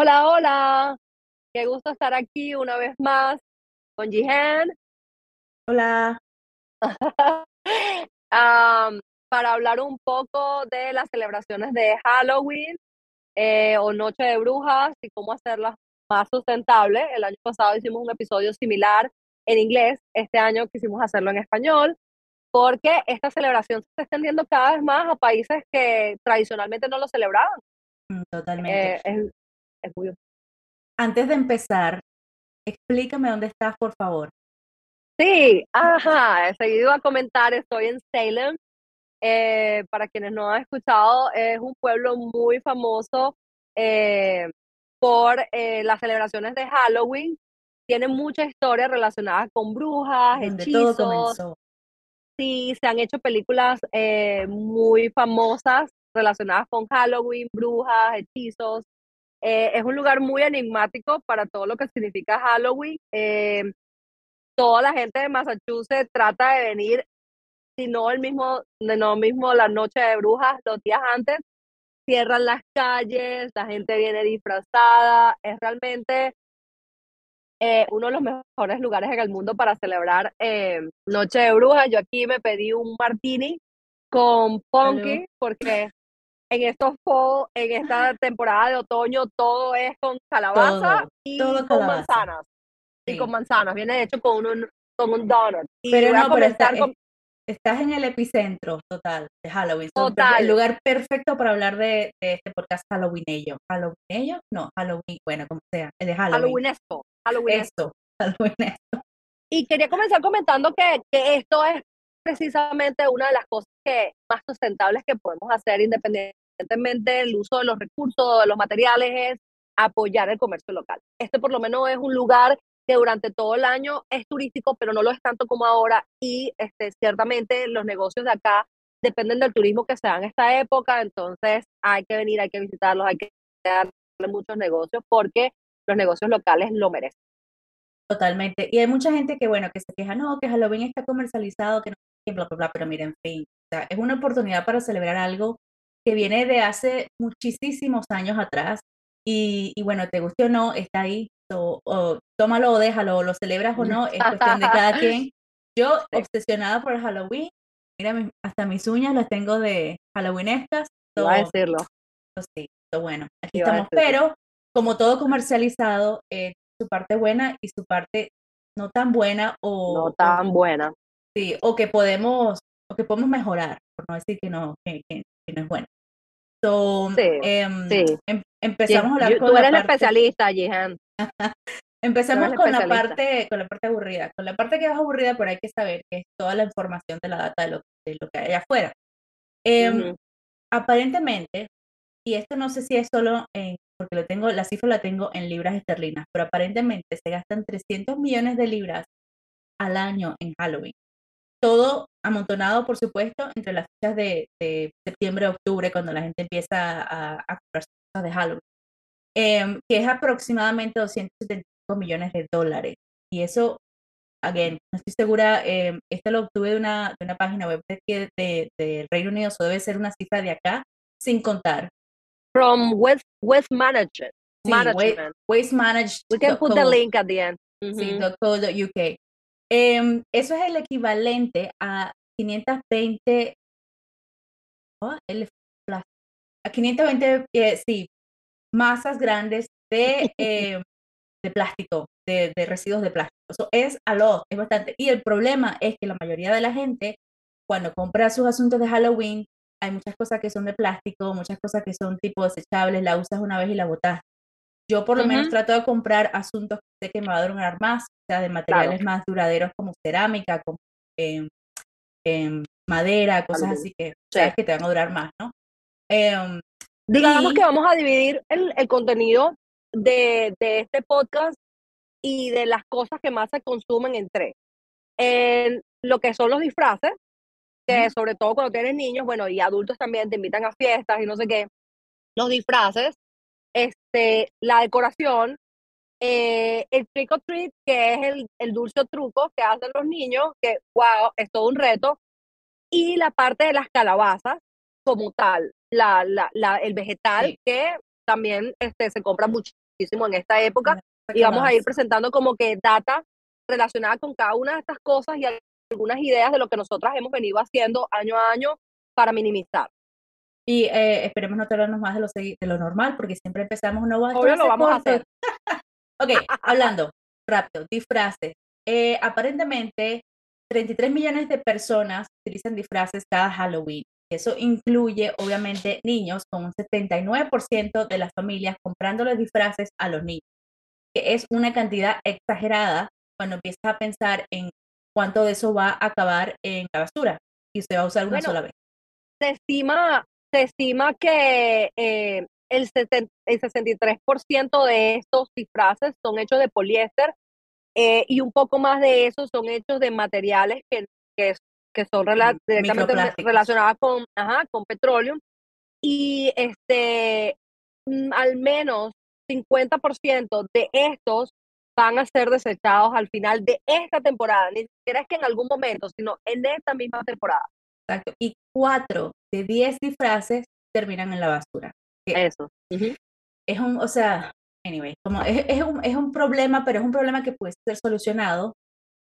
Hola, hola. Qué gusto estar aquí una vez más con Jihan. Hola. Para hablar un poco de las celebraciones de Halloween eh, o Noche de Brujas y cómo hacerlas más sustentables. El año pasado hicimos un episodio similar en inglés. Este año quisimos hacerlo en español porque esta celebración se está extendiendo cada vez más a países que tradicionalmente no lo celebraban. Mm, Totalmente. Eh, es, es muy Antes de empezar, explícame dónde estás, por favor. Sí, ajá, seguido a comentar, estoy en Salem. Eh, para quienes no han escuchado, es un pueblo muy famoso eh, por eh, las celebraciones de Halloween. Tiene muchas historias relacionadas con brujas, Donde todo hechizos. comenzó. Sí, se han hecho películas muy famosas relacionadas con Halloween, brujas, hechizos. Eh, es un lugar muy enigmático para todo lo que significa Halloween. Eh, toda la gente de Massachusetts trata de venir, si no el mismo, no mismo la noche de brujas, los días antes, cierran las calles, la gente viene disfrazada. Es realmente eh, uno de los mejores lugares en el mundo para celebrar eh, Noche de Brujas. Yo aquí me pedí un martini con pumpkin porque en estos fall, en esta temporada de otoño todo es con calabaza Todo, y todo con calabaza. manzanas. Y con manzanas, viene hecho con un, con un donut. Y Pero voy a no, pero está- con- estás en el epicentro total de Halloween. Total. El lugar perfecto para hablar de, de este podcast Halloweenello. ¿Halloweenello? No, Halloween, bueno, como sea, el de Halloween. Halloweenesco. Halloweenesco. Esto, Halloweenesco. Y quería comenzar comentando que, que esto es precisamente una de las cosas que, más sustentables que podemos hacer independientemente del uso de los recursos, de los materiales, es apoyar el comercio local. Este por lo menos es un lugar que durante todo el año es turístico, pero no lo es tanto como ahora y este, ciertamente los negocios de acá dependen del turismo que se da en esta época, entonces hay que venir, hay que visitarlos, hay que darle muchos negocios porque los negocios locales lo merecen. Totalmente. Y hay mucha gente que, bueno, que se queja, no, que Halloween está comercializado, que no bla, bla, bla, pero miren, en fin, o sea, es una oportunidad para celebrar algo que viene de hace muchísimos años atrás y, y bueno, te guste o no, está ahí, so, o tómalo o déjalo, lo celebras o no, es cuestión de cada quien. Yo, obsesionada por Halloween, mira, hasta mis uñas las tengo de Halloweenescas, Iba a so, decirlo. so sí, so bueno, aquí a estamos, pero como todo comercializado, eh, su parte buena y su parte no tan buena o, No o- tan buena. sí, o que podemos o que podemos mejorar, por no decir que no, que, que- que no es bueno. So, Sí, em, sí. em- empezamos a hablar con tú la eres la parte, especialista, Jihan. la con la parte, con la parte aburrida, con la parte que es aburrida, pero hay que saber que es toda la información de la data de lo, de lo que hay allá afuera. Em, Ujú. aparentemente, y esto no sé si es solo porque lo tengo, la cifra la tengo en libras esterlinas, pero aparentemente se gastan 300 millones de libras al año en Halloween. Todo amontonado, por supuesto, entre las fechas de, de septiembre octubre, cuando la gente empieza a, comprar cosas de Halloween, em, que es aproximadamente 275 millones de dólares. Y eso, again, no estoy segura, em, esto lo obtuve de una, de una página web de, aquí de, de Reino Unido, eso debe ser una cifra de acá, sin contar. From West, West Management. Sí, Management. Waste Managed. We can put the link at the end. Sí, Ujú. .co.uk. Em, eso es el equivalente a 520, oh, el a 520, eh, sí, masas grandes de, em, de plástico, de, de residuos de plástico. Eso es a lot, es bastante. Y el problema es que la mayoría de la gente, cuando compra sus asuntos de Halloween, hay muchas cosas que son de plástico, muchas cosas que son tipo desechables, la usas una vez y la botas. Yo por lo menos trato de comprar asuntos que sé que me va a durar más, o sea, de materiales más duraderos como cerámica, como em, em, madera, cosas así que Sí. sabes que te van a durar más, ¿no? Em, Digamos y- que vamos a dividir el, el contenido de, de este podcast y de las cosas que más se consumen en tres. En lo que son los disfraces, que sobre todo cuando tienes niños, bueno, y adultos también te invitan a fiestas y no sé qué, los disfraces, este, la decoración, eh, el trick or treat, que es el, el dulce o truco que hacen los niños, que wow, es todo un reto, y la parte de las calabazas como tal, la, la, la- el vegetal Sí. que también este, se compra muchísimo en esta época y vamos a ir presentando como que data relacionada con cada una de estas cosas y algunas ideas de lo que nosotras hemos venido haciendo año a año para minimizar. Y eh, esperemos no tenernos más de lo, de lo normal, porque siempre empezamos no Obvio lo vamos a hacer. ok, hablando rápido, disfraces. Eh, aparentemente, 33 millones de personas utilizan disfraces cada Halloween. Eso incluye, obviamente, niños, con un 79% de las familias comprándoles disfraces a los niños, que es una cantidad exagerada cuando empiezas a pensar en cuánto de eso va a acabar en la basura y se va a usar una sola vez. Se estima, se estima que eh, el, el 63% de estos disfraces son hechos de poliéster eh, y un poco más de eso son hechos de materiales que, que, que son directamente relacionados con, ajá, con petróleo. Y este, mm, al menos 50% de estos van a ser desechados al final de esta temporada. Ni siquiera es que en algún momento, sino en esta misma temporada. Exacto. Y cuatro de diez disfraces terminan en la basura. Eso. Es un, o sea, anyway, como es, es, un, es un problema, pero es un problema que puede ser solucionado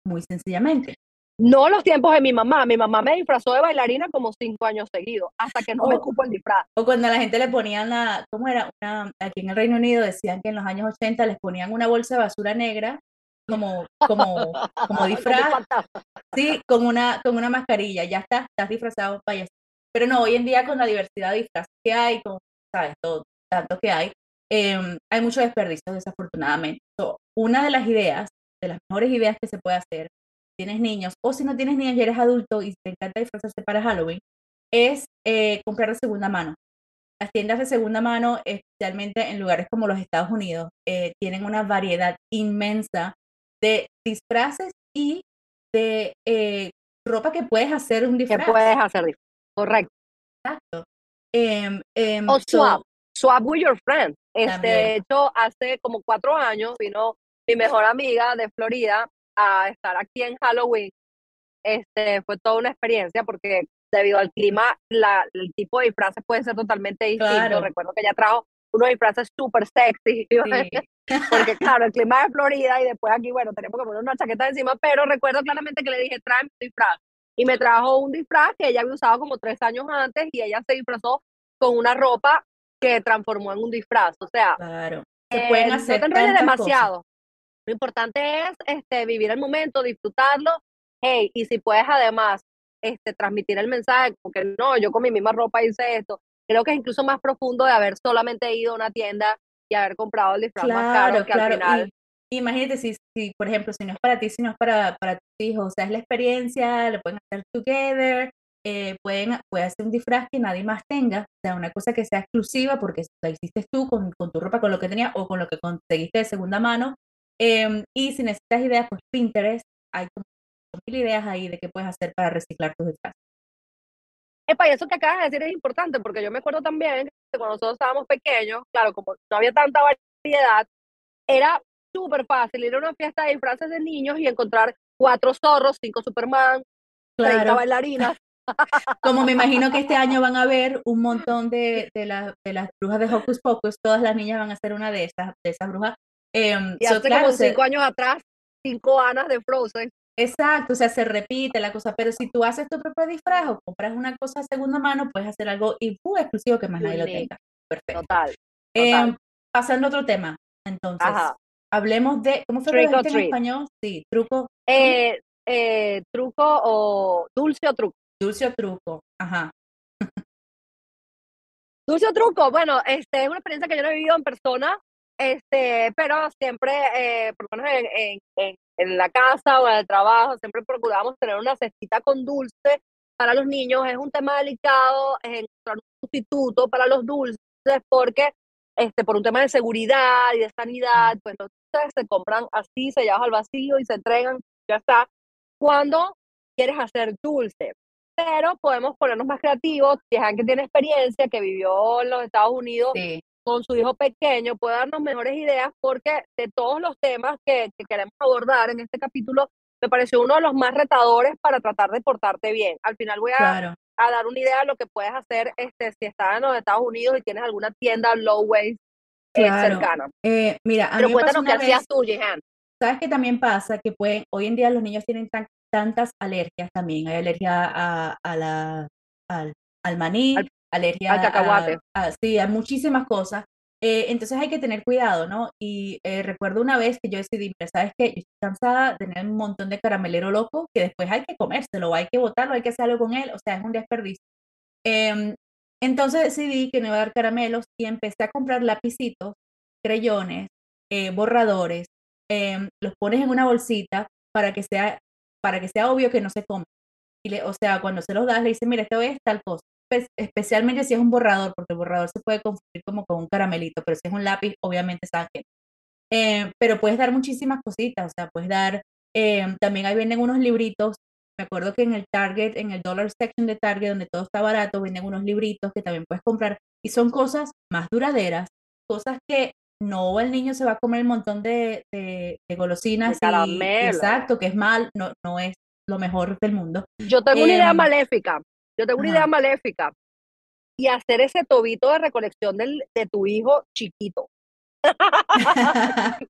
muy sencillamente. No los tiempos de mi mamá. Mi mamá me disfrazó de bailarina como cinco años seguidos, hasta que no me ocupo el disfraz. O cuando la gente le ponían la, ¿cómo era? Una, aquí en el Reino Unido decían que en los años 80 les ponían una bolsa de basura negra como, como, como disfraz. sí, con una, con una mascarilla. Ya está, estás disfrazado payaso. Pero no, hoy en día con la diversidad de disfraces que hay, con, ¿sabes? Todo, tanto que hay, em, hay mucho desperdicio, desafortunadamente. una de las ideas, de las mejores ideas que se puede hacer, tienes niños, o si no tienes niños y eres adulto y te encanta disfrazarse para Halloween, es eh, comprar de segunda mano. Las tiendas de segunda mano, especialmente en lugares como los Estados Unidos, eh, tienen una variedad inmensa de disfraces y de eh, ropa que puedes hacer un disfraz. Que puedes hacer, correcto. Exacto. Em, em, o swap, swap with your friend. Este, de hecho, hace como cuatro años vino mi mejor amiga de Florida a estar aquí en Halloween. Este, fue toda una experiencia porque debido al clima, la, el tipo de disfraces puede ser totalmente distinto. Recuerdo que ella trajo unos disfraces súper sexy, porque claro, el clima de Florida y después aquí, bueno, tenemos que poner una chaqueta encima, pero recuerdo claramente que le dije, tráeme un disfraz. Y me trajo un disfraz que ella había usado como tres años antes y ella se disfrazó con una ropa que transformó en un disfraz. O sea, claro. se pueden eh, hacer no demasiado. Lo importante es este, vivir el momento, disfrutarlo. Hey, y si puedes además este, transmitir el mensaje, porque no, yo con mi misma ropa hice esto, creo que es incluso más profundo de haber solamente ido a una tienda y haber comprado el disfraz más caro que al final. imagínate si, si, por ejemplo, si no es para ti, si no es para, para tus hijos, o sea, es la experiencia, lo pueden hacer together, eh, pueden, puede hacer un disfraz que nadie más tenga, o sea, una cosa que sea exclusiva porque la hiciste tú con, con tu ropa, con lo que tenías o con lo que conseguiste de segunda mano, Em, y si necesitas ideas, pues Pinterest, hay como mil ideas ahí de qué puedes hacer para reciclar tus disfraces. Epa, y eso que acabas de decir es importante, porque yo me acuerdo también que cuando nosotros estábamos pequeños, claro, como no había tanta variedad, era súper fácil ir a una fiesta de disfraces de niños y encontrar cuatro zorros, cinco Superman, claro. bailarinas. Como me imagino que este año van a ver un montón de, de, de las brujas de Hocus Pocus, todas las niñas van a ser una de esas, de esas brujas Em, y hace como cinco años atrás, cinco años de Frozen. Exacto, o sea, se repite la cosa, pero si tú haces tu propio disfraz o compras una cosa de segunda mano, puedes hacer algo exclusivo que más nadie lo tenga. Perfecto. Total. Em, pasando a otro tema, entonces, hablemos de, ¿cómo se llama en español? Sí, truco. Eh, eh, truco o dulce o truco. Dulce o truco, ajá. Dulce o truco, bueno, este es una experiencia que yo no he vivido en persona, este, pero siempre, eh, por lo menos en, en, en, la casa o en el trabajo, siempre procuramos tener una cestita con dulce para los niños. Es un tema delicado encontrar un sustituto para los dulces porque este, por un tema de seguridad y de sanidad, pues los dulces se compran así, se llevan al vacío y se entregan, ya está. Cuando quieres hacer dulce, pero podemos ponernos más creativos, es alguien que tiene experiencia, que vivió en los Estados Unidos, sí con su hijo pequeño puede darnos mejores ideas porque de todos los temas que, queremos abordar en este capítulo, me pareció uno de los más retadores para tratar de portarte bien. Al final voy a, a dar una idea de lo que puedes hacer este, si estás en los Estados Unidos y tienes alguna tienda low waste cercana. mira, a Pero mí cuéntanos qué hacías tú, Jehan. ¿Sabes qué también pasa? Que pueden, hoy en día los niños tienen tantas alergias también. Hay alergia a, a la, al, maní, alergia al cacahuate. A, sí, a muchísimas cosas. Eh, entonces hay que tener cuidado, ¿no? Y eh, recuerdo una vez que yo decidí, ¿sabes qué? Yo estoy cansada de tener un montón de caramelero loco que después hay que comérselo, hay que botarlo, hay que hacer algo con él, o sea, es un desperdicio. Em, entonces decidí que no iba a dar caramelos y empecé a comprar lapicitos, creyones, eh, borradores, em, los pones en una bolsita para que sea, para que sea obvio que no se come. Y le, o sea, cuando se los das, le dice, mira, esto es tal cosa especialmente si es un borrador, porque el borrador se puede confundir como con un caramelito, pero si es un lápiz, obviamente sabe eh, pero puedes dar muchísimas cositas, o sea, puedes dar, eh, también ahí venden unos libritos, me acuerdo que en el Target, en el dollar section de Target, donde todo está barato, venden unos libritos que también puedes comprar y son cosas más duraderas, cosas que no el niño se va a comer un montón de, de, golosinas. y, exacto, que es mal, no, no es lo mejor del mundo. Yo tengo una idea em, maléfica. Yo tengo una idea maléfica. Y hacer ese tobito de recolección del, de tu hijo chiquito.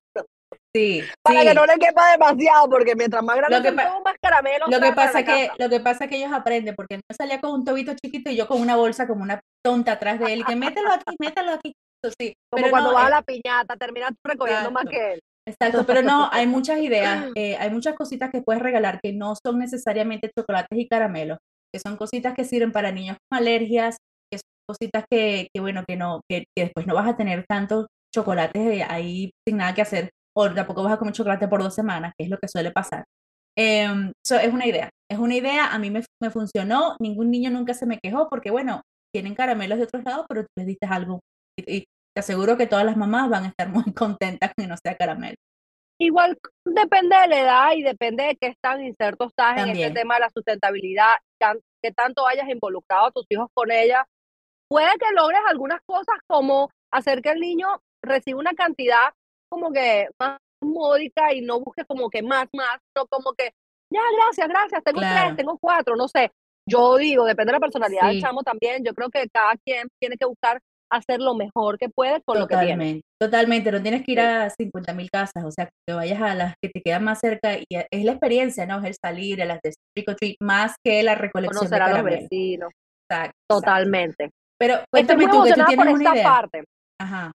sí. Para que no le quepa demasiado, porque mientras más grande lo más caramelos. Lo que pasa que lo que pasa es que ellos aprenden, porque no salía con un tobito chiquito y yo con una bolsa como una tonta atrás de él, y que mételo aquí, mételo aquí. sí. Como cuando va a eh la piñata, terminas recogiendo más que él. Exacto, pero no, hay muchas ideas, eh, hay muchas cositas que puedes regalar que no son necesariamente chocolates y caramelos que son cositas que sirven para niños con alergias, que son cositas que, que bueno, que no, que, después no vas a tener tantos chocolates ahí sin nada que hacer, o tampoco vas a comer chocolate por dos semanas, que es lo que suele pasar. Eh, es una idea, es una idea, a mí me, me, funcionó, ningún niño nunca se me quejó, porque bueno, tienen caramelos de otros lados, pero tú les diste algo, y, y te aseguro que todas las mamás van a estar muy contentas que no sea caramelo. Igual depende de la edad y depende de qué tan inserto estás en este tema de la sustentabilidad, que tanto hayas involucrado a tus hijos con ella. Puede que logres algunas cosas como hacer que el niño reciba una cantidad como que más módica y no busque como que más, más, no como que, ya, gracias, gracias, tengo tres, tengo cuatro, no sé. Yo digo, depende de la personalidad del chamo también, yo creo que cada quien tiene que buscar hacer lo mejor que puedes con lo que tienes. Totalmente, no tienes que ir a 50 mil casas, o sea, que vayas a las que te quedan más cerca y es la experiencia, ¿no? Es el salir, a las de trick treat, más que la recolección Conocer a los vecinos. Exacto, Totalmente. Pero cuéntame tú, que tú tienes una idea. parte. Ajá.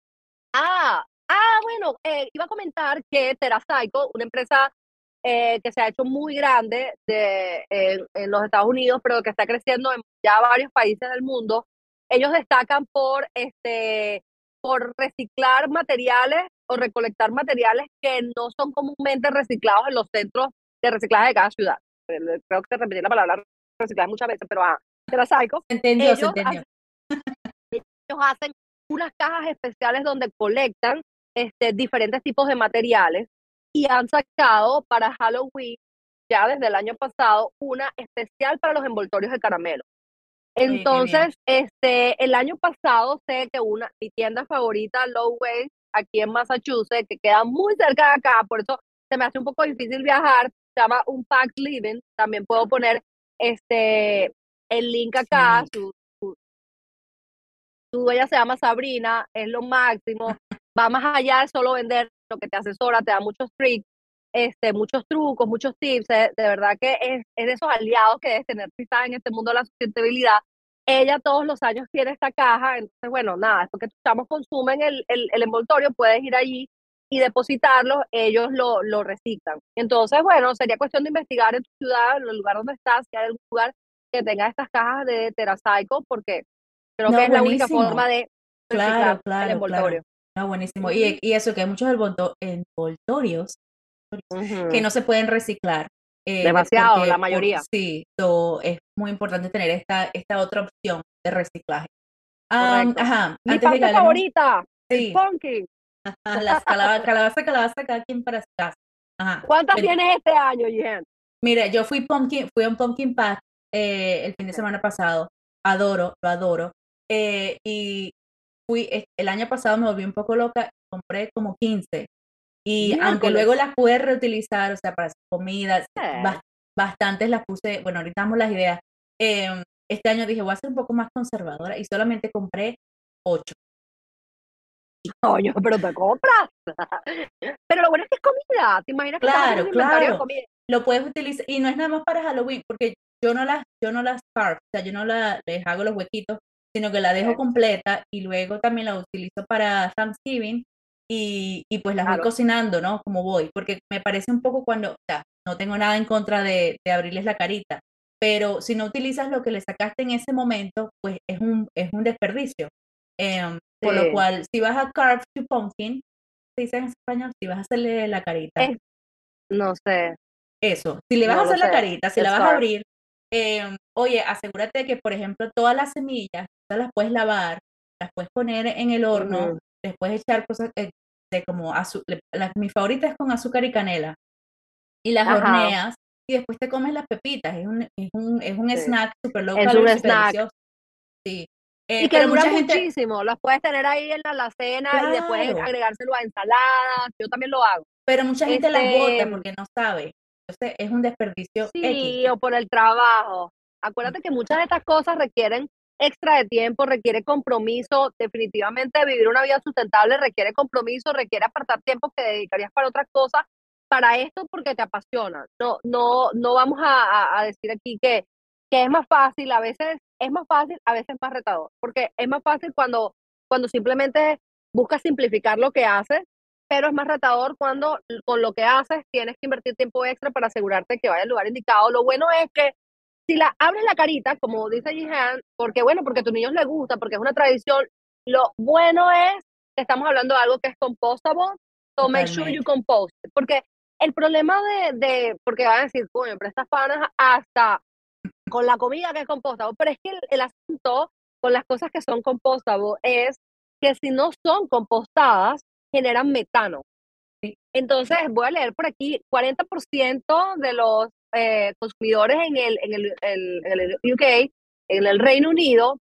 Ah, ah, bueno, eh, iba a comentar que TerraPsycho, una empresa eh, que se ha hecho muy grande de, en los Estados Unidos, pero que está creciendo en ya varios países del mundo, ellos destacan por, este, por reciclar materiales o recolectar materiales que no son comúnmente reciclados en los centros de reciclaje de cada ciudad. Creo que repetí la palabra reciclaje muchas veces, pero ah, psycho. Entendió, ellos, entendió. Hacen, ellos hacen unas cajas especiales donde colectan este, diferentes tipos de materiales y han sacado para Halloween, ya desde el año pasado, una especial para los envoltorios de caramelo. Entonces, este, el año pasado sé que una, mi tienda favorita, Low Waste, aquí en Massachusetts, que queda muy cerca de acá, por eso se me hace un poco difícil viajar, se llama Unpacked Living, también puedo poner este, el link acá, su, su, dueña se llama Sabrina, es lo máximo, va más allá de solo vender lo que te asesora, te da muchos tricks, este, muchos trucos, muchos tips, de, verdad que es, es, de esos aliados que debes tener quizás en este mundo de la sustentabilidad. Ella todos los años tiene esta caja, entonces bueno, nada, es porque estamos consumen el, el, el, envoltorio, puedes ir allí y depositarlo, ellos lo, lo reciclan. Entonces, bueno, sería cuestión de investigar en tu ciudad, en el lugar donde estás, si hay algún lugar que tenga estas cajas de TerraCycle, porque creo que es la única forma de reciclar el envoltorio. No, buenísimo. y, y, eso, que hay muchos envoltorios que no se pueden reciclar. Eh, Demasiado, la mayoría. sí, es muy importante tener esta, esta otra opción de reciclaje. ajá, Mi parte favorita, el pumpkin. Las calabaza, calabaza, calabaza, cada quien para su casa. Ajá. ¿Cuántas tienes este año, Jen? Mira, yo fui pumpkin, fui a un pumpkin patch eh, el fin de semana pasado. Adoro, lo adoro. Eh, y fui, el año pasado me volví un poco loca, compré como 15 y aunque luego las pude reutilizar, o sea, para comidas, bastantes las puse, bueno, ahorita damos las ideas. Em, este año dije, voy a ser un poco más conservadora y solamente compré ocho. Coño, pero te compras. Pero lo bueno es que es comida. ¿Te imaginas que Claro, de claro. comida? Lo puedes utilizar, y no es nada más para Halloween, porque yo no las, yo no las carve, o sea, yo no la, les hago los huequitos, sino que la dejo completa y luego también la utilizo para Thanksgiving y, y pues las voy Claro. cocinando, ¿no? Como voy, porque me parece un poco cuando, o sea, no tengo nada en contra de, de abrirles la carita, pero si no utilizas lo que le sacaste en ese momento, pues es un, es un desperdicio. Em, Por lo cual, si vas a carve to pumpkin, se dice en español, si vas a hacerle la carita, No sé. eso, si le vas No a hacer la sé. carita, si la vas a abrir, em, oye, asegúrate de que, por ejemplo, todas las semillas, todas las puedes lavar, las puedes poner en el horno, puedes echar cosas eh, de como azúcar, mi favorita es con azúcar y canela, y las Ajá. horneas, y después te comes las pepitas, es un, es un, es un Sí. snack super low Es un snack. delicioso, sí. Eh, Y que dura gente, muchísimo. Los puedes tener ahí en la alacena y después agregárselo a ensaladas. Yo también lo hago. pero mucha gente las bota Este, porque no sabe, entonces es un desperdicio X, sí, o por el trabajo. Acuérdate que muchas de estas cosas requieren extra de tiempo, requiere compromiso. Definitivamente vivir una vida sustentable requiere compromiso, requiere apartar tiempo que dedicarías para otras cosas, para esto porque te apasiona. No, no, no vamos a, a- decir aquí que, que es más fácil, a veces es más fácil, a veces más retador, porque es más fácil cuando, cuando simplemente buscas simplificar lo que haces, pero es más retador cuando con lo que haces tienes que invertir tiempo extra para asegurarte que vaya al lugar indicado. Lo bueno es que si la abres la carita, como dice Jihan, porque bueno, porque a tus niños les gusta, porque es una tradición, lo bueno es que estamos hablando de algo que es compostable, so make sure you compost. Porque el problema de, de porque van a decir, coño, pero estas panas hasta con la comida que es compostable, pero es que el, el asunto con las cosas que son compostable es que si no son compostadas, generan metano. Entonces, voy a leer por aquí, 40% de los eh, consumidores en el, en, el, el- en el UK, en el Reino Unido,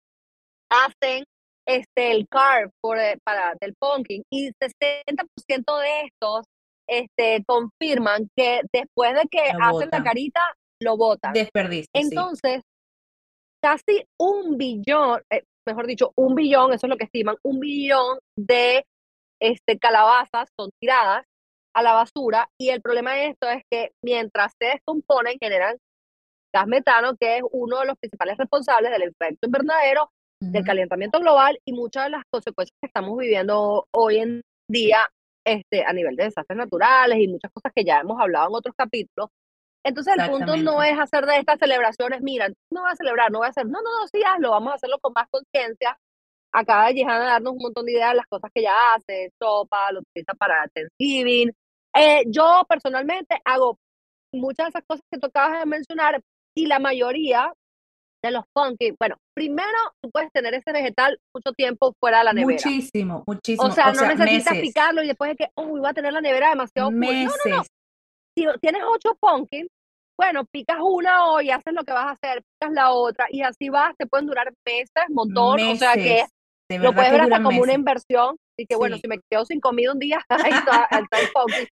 hacen este, el carb por, eh, para, del pumpkin y 60% de estos este, confirman que después de que Lo hacen la carita, lo botan. Desperdicio, sí. Entonces, casi un billón, eh, mejor dicho, un billón, eso es lo que estiman, un billón de este, calabazas son tiradas a la basura y el problema de esto es que mientras se descomponen generan gas metano, que es uno de los principales responsables del efecto invernadero, del Ujú. calentamiento global y muchas de las consecuencias que estamos viviendo hoy en día este, a nivel de desastres naturales y muchas cosas que ya hemos hablado en otros capítulos. Entonces el punto no es hacer de estas celebraciones, mira, no voy a celebrar, no voy a hacer, no, no, no, sí hazlo, vamos a hacerlo con más conciencia. Acaba de Jihan a darnos un montón de ideas de las cosas que ella hace, sopa, lo utiliza para Thanksgiving. Eh, yo personalmente hago muchas de esas cosas que tú acabas de mencionar y la mayoría de los pumpkin, bueno, primero tú puedes tener ese vegetal mucho tiempo fuera de la nevera. Muchísimo, muchísimo. O sea, O no sea, necesitas meses. picarlo y después de que, uy, voy a tener la nevera demasiado full. No, no, no. Meses. Si tienes ocho pumpkin, bueno, picas una hoy, haces lo que vas a hacer, picas la otra y así vas, te pueden durar meses, montón. O sea que Lo puedes ver hasta como una inversión. Y que bueno, si me quedo sin comida un día, ahí está, el.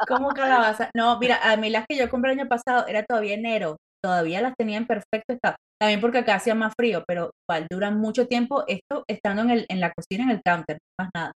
¿Cómo calabaza? No, mira, a mí las que yo compré el año pasado era todavía enero. Todavía las tenía en perfecto estado. También porque acá hacía más frío, pero igual duran mucho tiempo esto estando en, el, en la cocina, en el counter, más nada.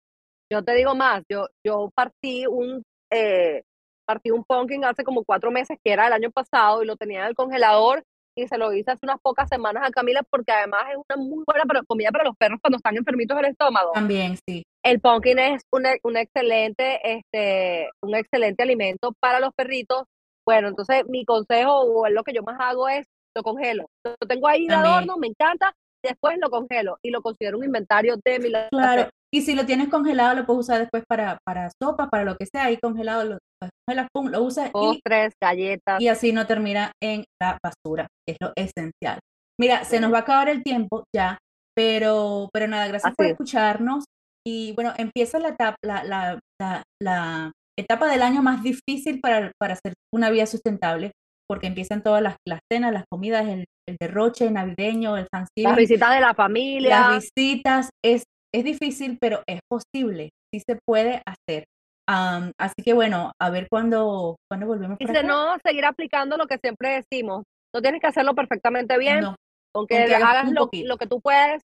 Yo te digo más, yo, yo partí un eh, partí un pumpkin hace como cuatro meses, que era el año pasado, y lo tenía en el congelador, y se lo hice hace unas pocas semanas a Camila, porque además es una muy buena para- comida para los perros cuando están enfermitos del estómago. También, sí. El pumpkin es un, un excelente, este, un excelente alimento para los perritos. Bueno, entonces mi consejo, o lo que yo más hago es, lo congelo. Lo tengo ahí de También. adorno, me encanta, después lo congelo, y lo considero un inventario de mi Claro. Y si lo tienes congelado, lo puedes usar después para, para sopa, para lo que sea. Ahí congelado lo, congelas, pum, lo usas y postres, galletas. y así no termina en la basura, que es lo esencial. Mira, se nos va a acabar el tiempo ya, pero, pero nada, gracias por Así es. escucharnos. Y bueno, empieza la etapa, la, la, la, la etapa del año más difícil para, para hacer una vida sustentable, porque empiezan todas las, las cenas, las comidas, el, el derroche navideño, el Las Thanksgiving, visitas de la familia. las visitas. Es, es difícil, pero es posible, sí se puede hacer. Am, así que bueno, a ver cuándo, cuándo volvemos acá. no, seguir aplicando lo que siempre decimos. No tienes que hacerlo perfectamente bien, No, con que con que hagas lo, lo que tú puedes,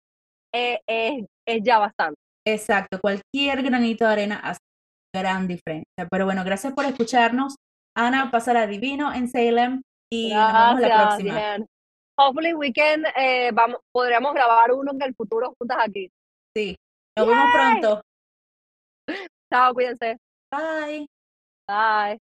eh, es, es ya bastante. Exacto, cualquier granito de arena hace gran diferencia. Pero bueno, gracias por escucharnos. Ana, pasará divino en Salem y nos vemos la Gracias, próxima. Jen. Hopefully we can, eh, vamos, podríamos grabar uno en el futuro juntas aquí. Sí, nos vemos pronto. Chao, cuídense. Bye. Bye.